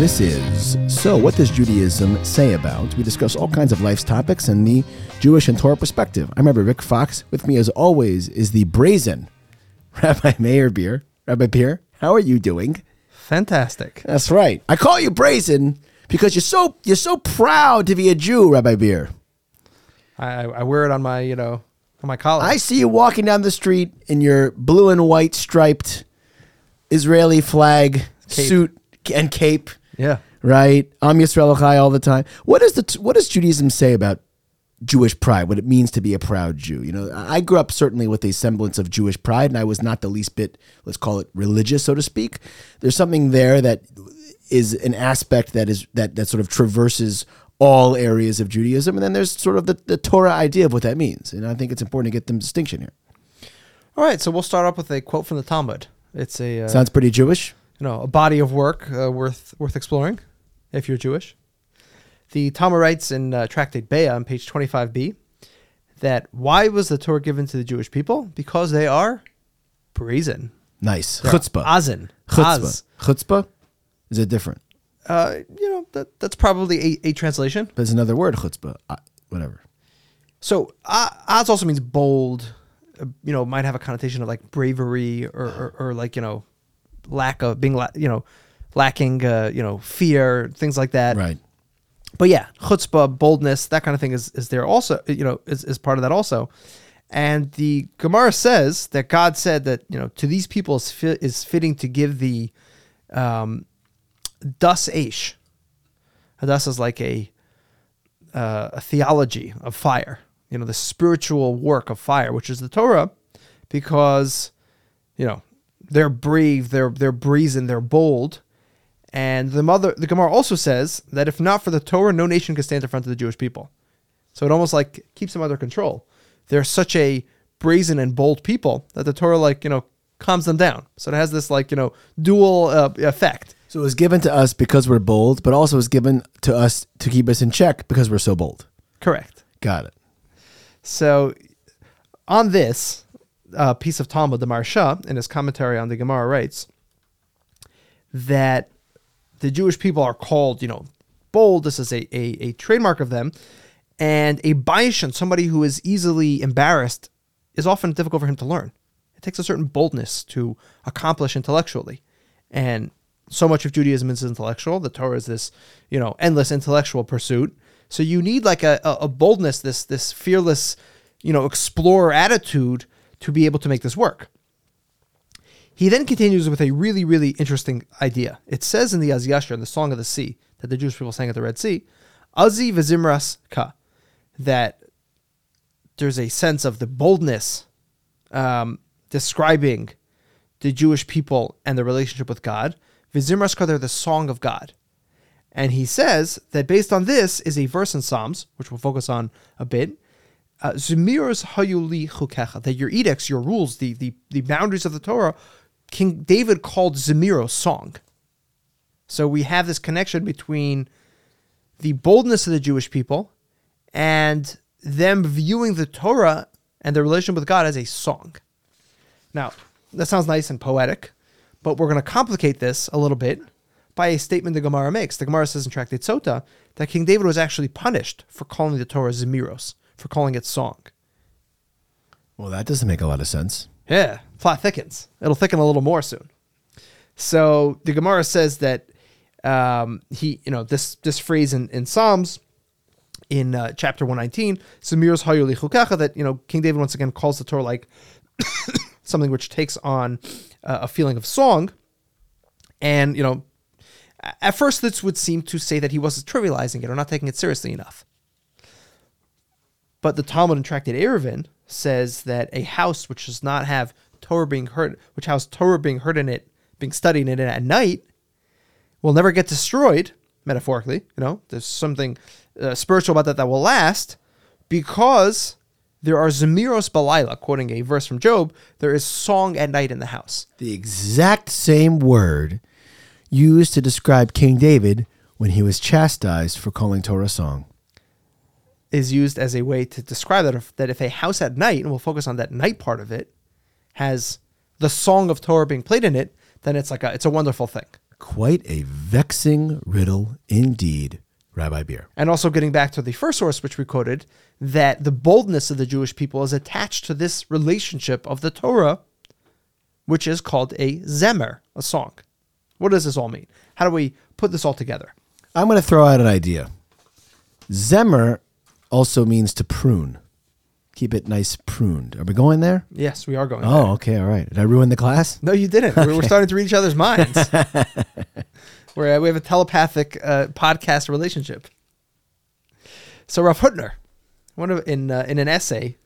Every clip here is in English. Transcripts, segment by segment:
This is So What Does Judaism Say About? We discuss all kinds of life's topics and the Jewish and Torah perspective. I'm Rabbi Rick Fox. With me, as always, is the brazen Rabbi Meir Bier. Rabbi Bier, how are you doing? Fantastic. That's right. I call you brazen because you're so you're so proud to be a Jew, Rabbi Bier. I, I wear it on my, you know, on my collar. I see you walking down the street in your blue and white striped Israeli flag Cape. suit and cape, yeah. right? Am Yisrael Chai all the time. What does the what does Judaism say about Jewish pride? What it means to be a proud Jew? You know, I grew up certainly with a semblance of Jewish pride, and I was not the least bit, let's call it religious, so to speak. There's something there that is an aspect that is that that sort of traverses all areas of Judaism, and then there's sort of the, the Torah idea of what that means. And I think it's important to get the distinction here. All right, so we'll start off with a quote from the Talmud. It's a uh, Sounds pretty Jewish. You know a body of work uh, worth worth exploring if you're Jewish. The Talmud writes in uh, Tractate Bea on page 25b that why was the Torah given to the Jewish people? Because they are brazen. Nice. They're Chutzpah. Azin. Chutzpah. Az. Chutzpah? Is it different? Uh, you know that that's probably a, a translation. There's another word, chutzpah. Uh, whatever. So uh, Az also means bold. Uh, you know, might have a connotation of like bravery or, or, or like you know, lack of being you know, lacking uh, you know fear things like that. Right. But yeah, chutzpah, boldness, that kind of thing is is there also. You know, is is part of that also. And the Gemara says that God said that you know to these people is, fi- is fitting to give the um, das ish. Das is like a uh, a theology of fire, you know, the spiritual work of fire, which is the Torah, because you know they're brave, they're they're brazen, they're bold, and the mother the Gemara also says that if not for the Torah, no nation could stand in front of the Jewish people. So it almost like keeps them under control. They're such a brazen and bold people that the Torah like you know calms them down. So it has this like you know dual uh, effect. So it was given to us because we're bold, but also it was given to us to keep us in check because we're so bold. Correct. Got it. So, on this uh, piece of Talmud, the Maharsha, in his commentary on the Gemara, writes that the Jewish people are called, you know, bold. This is a, a, a trademark of them. And a Baishan, somebody who is easily embarrassed, is often difficult for him to learn. It takes a certain boldness to accomplish intellectually. And so much of Judaism is intellectual. The Torah is this, you know, endless intellectual pursuit. So you need like a, a, a boldness, this this fearless, you know, explorer attitude to be able to make this work. He then continues with a really, really interesting idea. It says in the Az Yashir, in the Song of the Sea, that the Jewish people sang at the Red Sea, Azi v'zimras ka, that there's a sense of the boldness um, describing the Jewish people and their relationship with God. Vizimras ka, they're the song of God. And he says that based on this is a verse in Psalms, which we'll focus on a bit. Uh, Zemiros hayuli chukecha, that your edicts, your rules, the, the, the boundaries of the Torah, King David called Zemiros song. So we have this connection between the boldness of the Jewish people and them viewing the Torah and their relation with God as a song. Now, that sounds nice and poetic, but we're going to complicate this a little bit by a statement the Gemara makes. The Gemara says in Tractate Sota that King David was actually punished for calling the Torah Zemiros, for calling it song. Well, that doesn't make a lot of sense. Yeah, plot thickens. It'll thicken a little more soon. So the Gemara says that um, he, you know, this this phrase in, in Psalms in uh, chapter 119, Zemiros hayuli chukacha, that, you know, King David once again calls the Torah like something which takes on uh, a feeling of song. And, you know, at first this would seem to say that he wasn't trivializing it or not taking it seriously enough. But the Talmud in Tractate Eruvin says that a house which does not have Torah being heard, which has Torah being heard in it, being studied in it at night, will never get destroyed, metaphorically. You know, there's something uh, spiritual about that that will last because there are Zemiros Belila, quoting a verse from Job, there is song at night in the house. The exact same word used to describe King David when he was chastised for calling Torah song. Is used as a way to describe that if, that if a house at night, and we'll focus on that night part of it, has the song of Torah being played in it, then it's like a it's a wonderful thing. Quite a vexing riddle indeed, Rabbi Bier. And also getting back to the first source, which we quoted, that the boldness of the Jewish people is attached to this relationship of the Torah, which is called a zemer, a song. What does this all mean? How do we put this all together? I'm going to throw out an idea. Zemer also means to prune. Keep it nice pruned. Are we going there? Yes, we are going. there. Oh, okay, all right. Did I ruin the class? No, you didn't. We We're starting to read each other's minds. Uh, we have a telepathic uh, podcast relationship. So Rav Hutner, one of in uh, in an essay,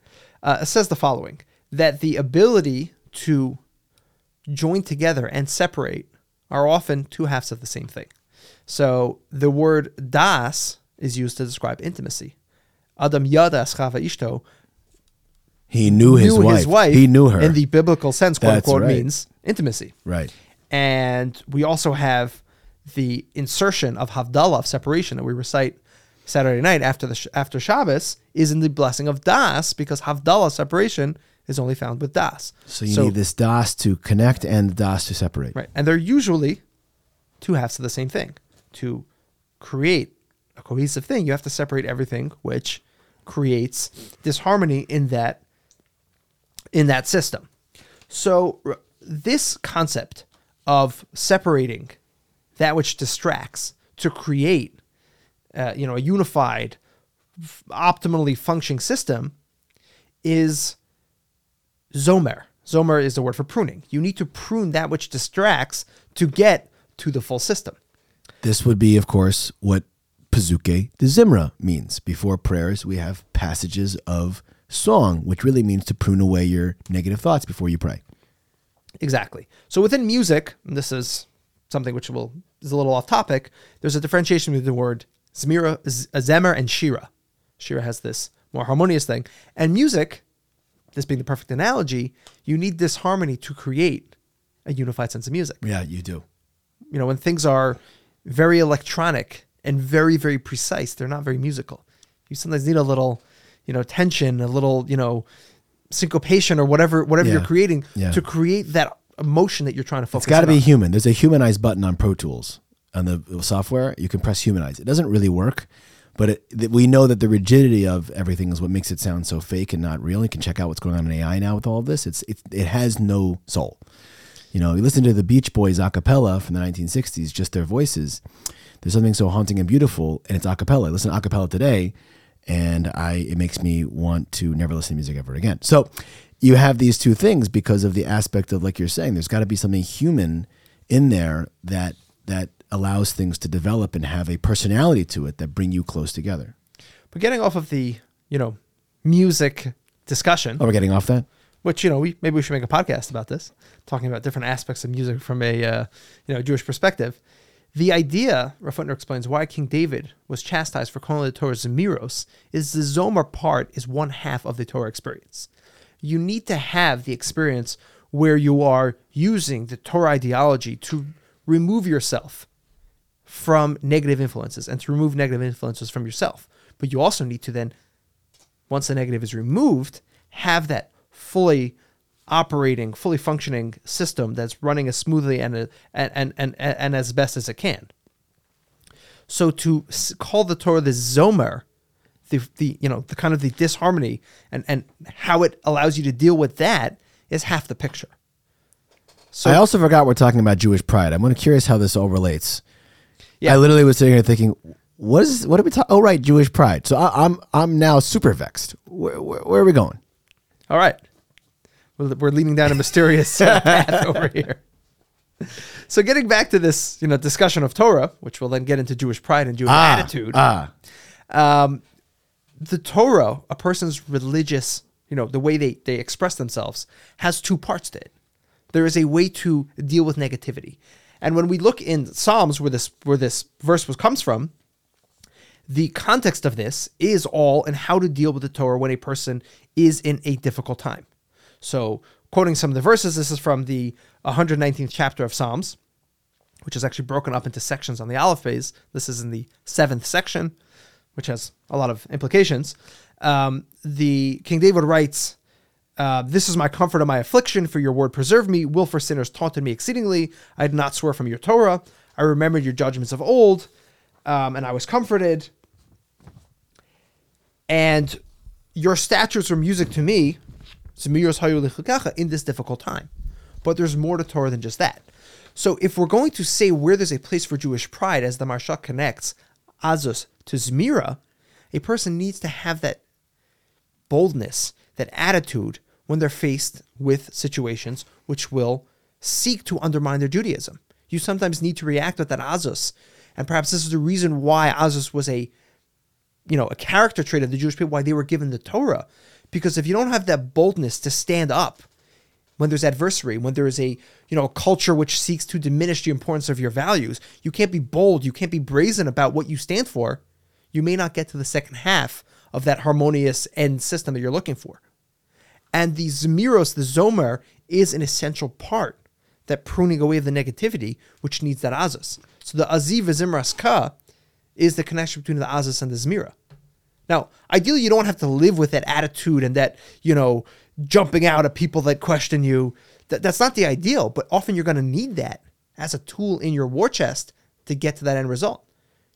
uh, says the following: that the ability to join together and separate are often two halves of the same thing. So the word das is used to describe intimacy. Adam yada schava ishto He knew his, knew wife. his wife. He knew her. in the biblical sense. Quote That's unquote right. means intimacy. right. And we also have the insertion of Havdalah, of separation, that we recite Saturday night after the after Shabbos, is in the blessing of Das, because Havdalah, separation, is only found with Das. So you need this das to connect and das to separate. Right. And they're usually two halves of the same thing. To create a cohesive thing, you have to separate everything, which creates disharmony in that in that system. So this concept of separating that which distracts to create uh, you know a unified f- optimally functioning system is zomer. Zomer is the word for pruning. You need to prune that which distracts to get to the full system. This would be, of course, what Pesukei de Zimra means. Before prayers, we have passages of song, which really means to prune away your negative thoughts before you pray. Exactly. So within music, and this is something which will is a little off topic. There's a differentiation between the word zmira, z- zemer, and shira. Shira has this more harmonious thing, and music, this being the perfect analogy, you need this harmony to create a unified sense of music. Yeah, you do. You know, when things are very electronic and very very precise, they're not very musical. You sometimes need a little, you know, tension, a little, you know, syncopation or whatever whatever Yeah. you're creating Yeah. to create that emotion that you're trying to focus. It's got to be on. human. There's a humanize button on Pro Tools on the software. You can press humanize. It doesn't really work, but it, th- we know that the rigidity of everything is what makes it sound so fake and not real. You can check out what's going on in AI now with all of this. It's, it's it has no soul. You know, you listen to the Beach Boys a cappella from the 1960s, just their voices. There's something so haunting and beautiful, and it's a cappella. I listen to a cappella today, and I it makes me want to never listen to music ever again. So you have these two things because of the aspect of like you're saying, there's got to be something human in there that that allows things to develop and have a personality to it that bring you close together. But getting off of the, you know, music discussion, Oh, we're getting off that. which you know, we maybe we should make a podcast about this, talking about different aspects of music from a uh, you know Jewish perspective. The idea, Rav Hutner explains, why King David was chastised for calling the Torah Zemiros is the Zomer part is one half of the Torah experience. You need to have the experience where you are using the Torah ideology to remove yourself from negative influences and to remove negative influences from yourself. But you also need to then, once the negative is removed, have that fully operating, fully functioning system that's running as smoothly and and and and, and as best as it can. So to call the Torah the Zomer, the the you know the kind of the disharmony and and how it allows you to deal with that is half the picture. So I also forgot we're talking about Jewish pride. I'm curious how this all relates. Yeah. I literally was sitting here thinking, what is what are we talking? Oh, right, Jewish pride. So I, I'm I'm now super vexed. Where, where, where are we going? All right. We're, we're leading down a mysterious uh, path over here. So getting back to this, you know, discussion of Torah, which we'll then get into Jewish pride and Jewish attitude. Ah, um, the Torah, a person's religious, you know, the way they, they express themselves, has two parts to it. There is a way to deal with negativity. And when we look in Psalms where this where this verse was comes from, the context of this is all in how to deal with the Torah when a person is in a difficult time. So, quoting some of the verses, this is from the 119th chapter of Psalms, which is actually broken up into sections on the Aleph phase. This is in the seventh section, which has a lot of implications. Um, the King David writes, uh, "This is my comfort in my affliction, for your word preserved me. Will for sinners taunted me exceedingly. I did not swear from your Torah. I remembered your judgments of old, um, and I was comforted. And your statutes are music to me, in this difficult time. But there's more to Torah than just that. So if we're going to say where there's a place for Jewish pride, as the Maharshal connects Azus to Zmira, a person needs to have that boldness, that attitude when they're faced with situations which will seek to undermine their Judaism. You sometimes need to react with that Azus. And perhaps this is the reason why Azus was a you know, a character trait of the Jewish people, why they were given the Torah. Because if you don't have that boldness to stand up when there's adversary, when there is a, you know, a culture which seeks to diminish the importance of your values, you can't be bold, you can't be brazen about what you stand for. You may not get to the second half of that harmonious end system that you're looking for. And the Zemiros, the Zomer, is an essential part, that pruning away of the negativity, which needs that Azus. So the Aziv Zimras Ka is the connection between the Azus and the Zmira. Now, ideally, you don't have to live with that attitude and that, you know, jumping out at people that question you. That, that's not the ideal, but often you're going to need that as a tool in your war chest to get to that end result.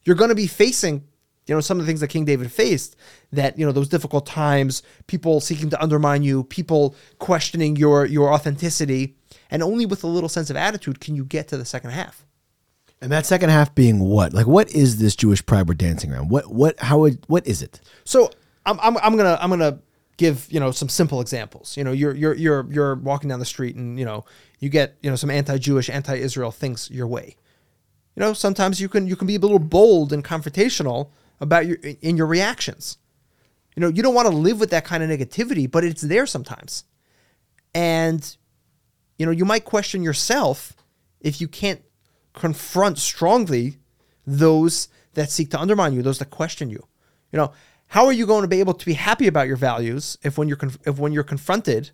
You're going to be facing, you know, some of the things that King David faced, that, you know, those difficult times, people seeking to undermine you, people questioning your your authenticity, and only with a little sense of attitude can you get to the second half. And that second half being what? Like, what is this Jewish pride we're dancing around? What, what, how, would, what is it? So I'm, I'm, I'm gonna I'm gonna give you know some simple examples. You know, you're you're you're you're walking down the street and you know you get you know some anti-Jewish, anti-Israel things your way. You know, sometimes you can you can be a little bold and confrontational about your in your reactions. You know, you don't want to live with that kind of negativity, but it's there sometimes. And you know, you might question yourself if you can't confront strongly those that seek to undermine you, those that question you. You know, how are you going to be able to be happy about your values if when you're conf- if when you're confronted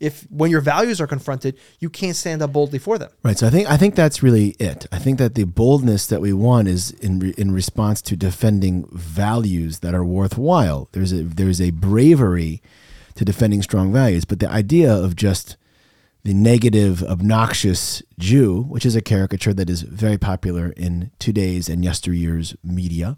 if when your values are confronted, you can't stand up boldly for them. Right. So I think I think that's really it. I think that the boldness that we want is in re, in response to defending values that are worthwhile. There's a there's a bravery to defending strong values, but the idea of just the negative, obnoxious Jew, which is a caricature that is very popular in today's and yesteryear's media,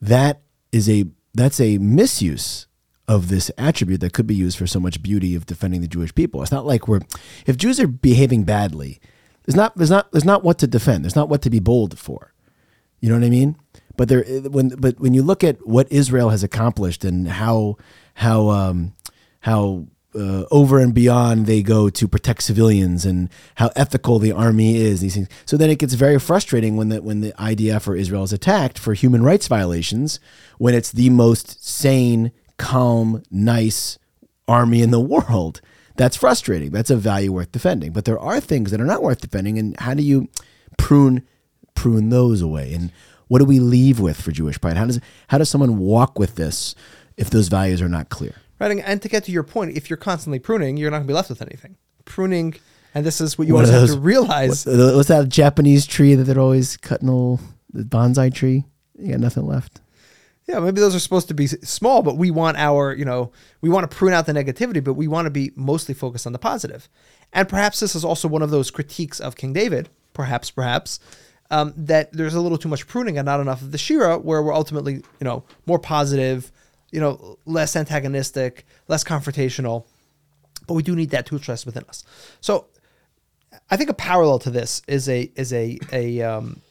that is a that's a misuse of this attribute that could be used for so much beauty of defending the Jewish people. It's not like we're if Jews are behaving badly, there's not there's not there's not what to defend. There's not what to be bold for. You know what I mean? But there when but when you look at what Israel has accomplished and how how um, how uh, over and beyond they go to protect civilians and how ethical the army is these things. So then it gets very frustrating when the when the IDF or Israel is attacked for human rights violations when it's the most sane calm nice army in the world. That's frustrating. That's a value worth defending. But there are things that are not worth defending and how do you prune prune those away? And what do we leave with for Jewish pride? How does how does someone walk with this if those values are not clear Right, and to get to your point, if you're constantly pruning, you're not going to be left with anything. Pruning, and this is what you One always of have to realize. What- What's that Japanese tree that they're always cutting? All, the bonsai tree. You got nothing left. Yeah, maybe those are supposed to be small, but we want our, you know, we want to prune out the negativity, but we want to be mostly focused on the positive. And perhaps this is also one of those critiques of King David, perhaps, perhaps, um, that there's a little too much pruning and not enough of the Shira, where we're ultimately, you know, more positive, you know, less antagonistic, less confrontational. But we do need that tool chest within us. So I think a parallel to this is a is a a um,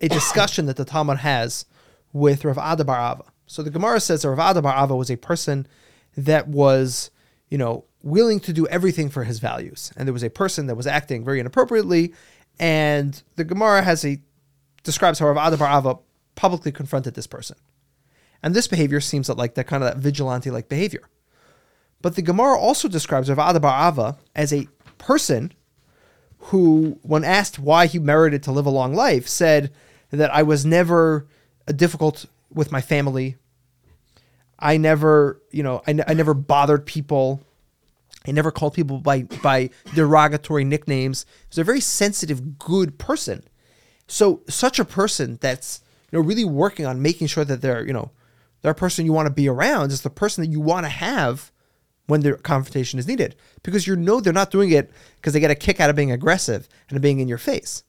a discussion that the Talmud has with Rav Ada Bar Ava. So the Gemara says that Rav Ada Bar Ava was a person that was, you know, willing to do everything for his values, and there was a person that was acting very inappropriately, and the Gemara has a describes how Rav Ada Bar Ava publicly confronted this person, and this behavior seems like that kind of that vigilante like behavior. But the Gemara also describes Rav Ada Bar Ava as a person who, when asked why he merited to live a long life, said that I was never uh, difficult with my family. I never, you know, I, never bothered people. I never called people by by derogatory nicknames. He was a very sensitive, good person. So such a person that's you know really working on making sure that they're you know a person you want to be around is the person that you want to have when the confrontation is needed because you know they're not doing it because they get a kick out of being aggressive and being in your face.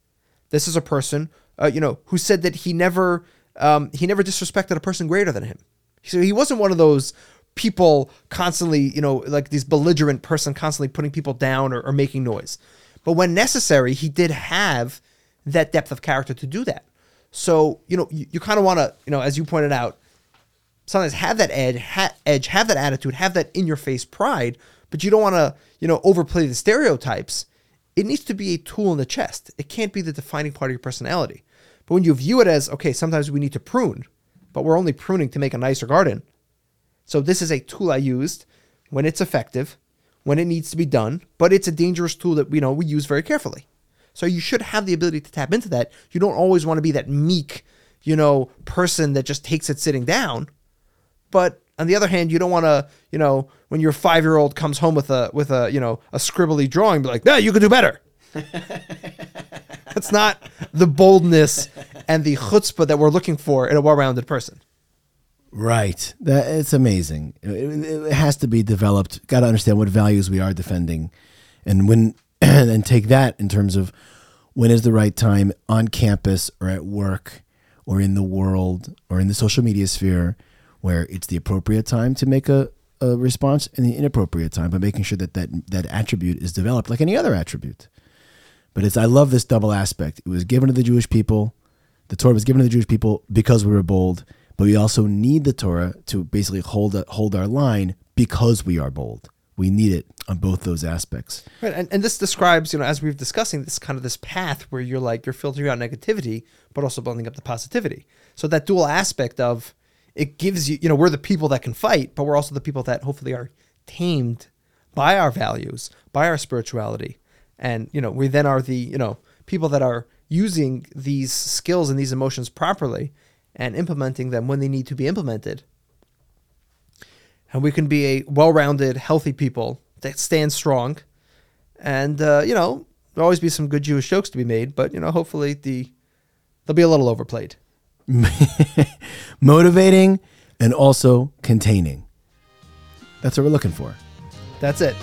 This is a person, uh, you know, who said that he never um, he never disrespected a person greater than him. So he wasn't one of those people constantly, you know, like this belligerent person constantly putting people down or, or making noise. But when necessary, he did have that depth of character to do that. So, you know, you, you kind of want to, you know, as you pointed out, sometimes have that edge, ha- edge, have that attitude, have that in your face pride, but you don't want to, you know, overplay the stereotypes. It needs to be a tool in the chest. It can't be the defining part of your personality. But when you view it as, okay, sometimes we need to prune, but we're only pruning to make a nicer garden. So this is a tool I used when it's effective, when it needs to be done, but it's a dangerous tool that we know we use very carefully. So you should have the ability to tap into that. You don't always want to be that meek, you know, person that just takes it sitting down. But on the other hand, you don't want to, you know, when your five year old comes home with a with a, you know, a scribbly drawing, be like, no, you could do better. That's not the boldness and the chutzpah that we're looking for in a well-rounded person. Right. That it's amazing. It, it has to be developed. Got to understand what values we are defending, and when and take that in terms of when is the right time on campus or at work or in the world or in the social media sphere where it's the appropriate time to make a, a response and the inappropriate time by making sure that, that that attribute is developed like any other attribute. But it's I love this double aspect. It was given to the Jewish people. The Torah was given to the Jewish people because we were bold, but we also need the Torah to basically hold hold our line because we are bold. We need it on both those aspects. Right, and, and this describes, you know, as we've discussing this kind of this path where you're like you're filtering out negativity, but also building up the positivity. So that dual aspect of it gives you, you know, we're the people that can fight, but we're also the people that hopefully are tamed by our values, by our spirituality, and you know we then are the you know people that are using these skills and these emotions properly and implementing them when they need to be implemented. And we can be a well-rounded healthy people that stand strong and uh, you know there'll always be some good jewish jokes to be made but you know hopefully the they'll be a little overplayed motivating, and also containing. That's what we're looking for. That's it.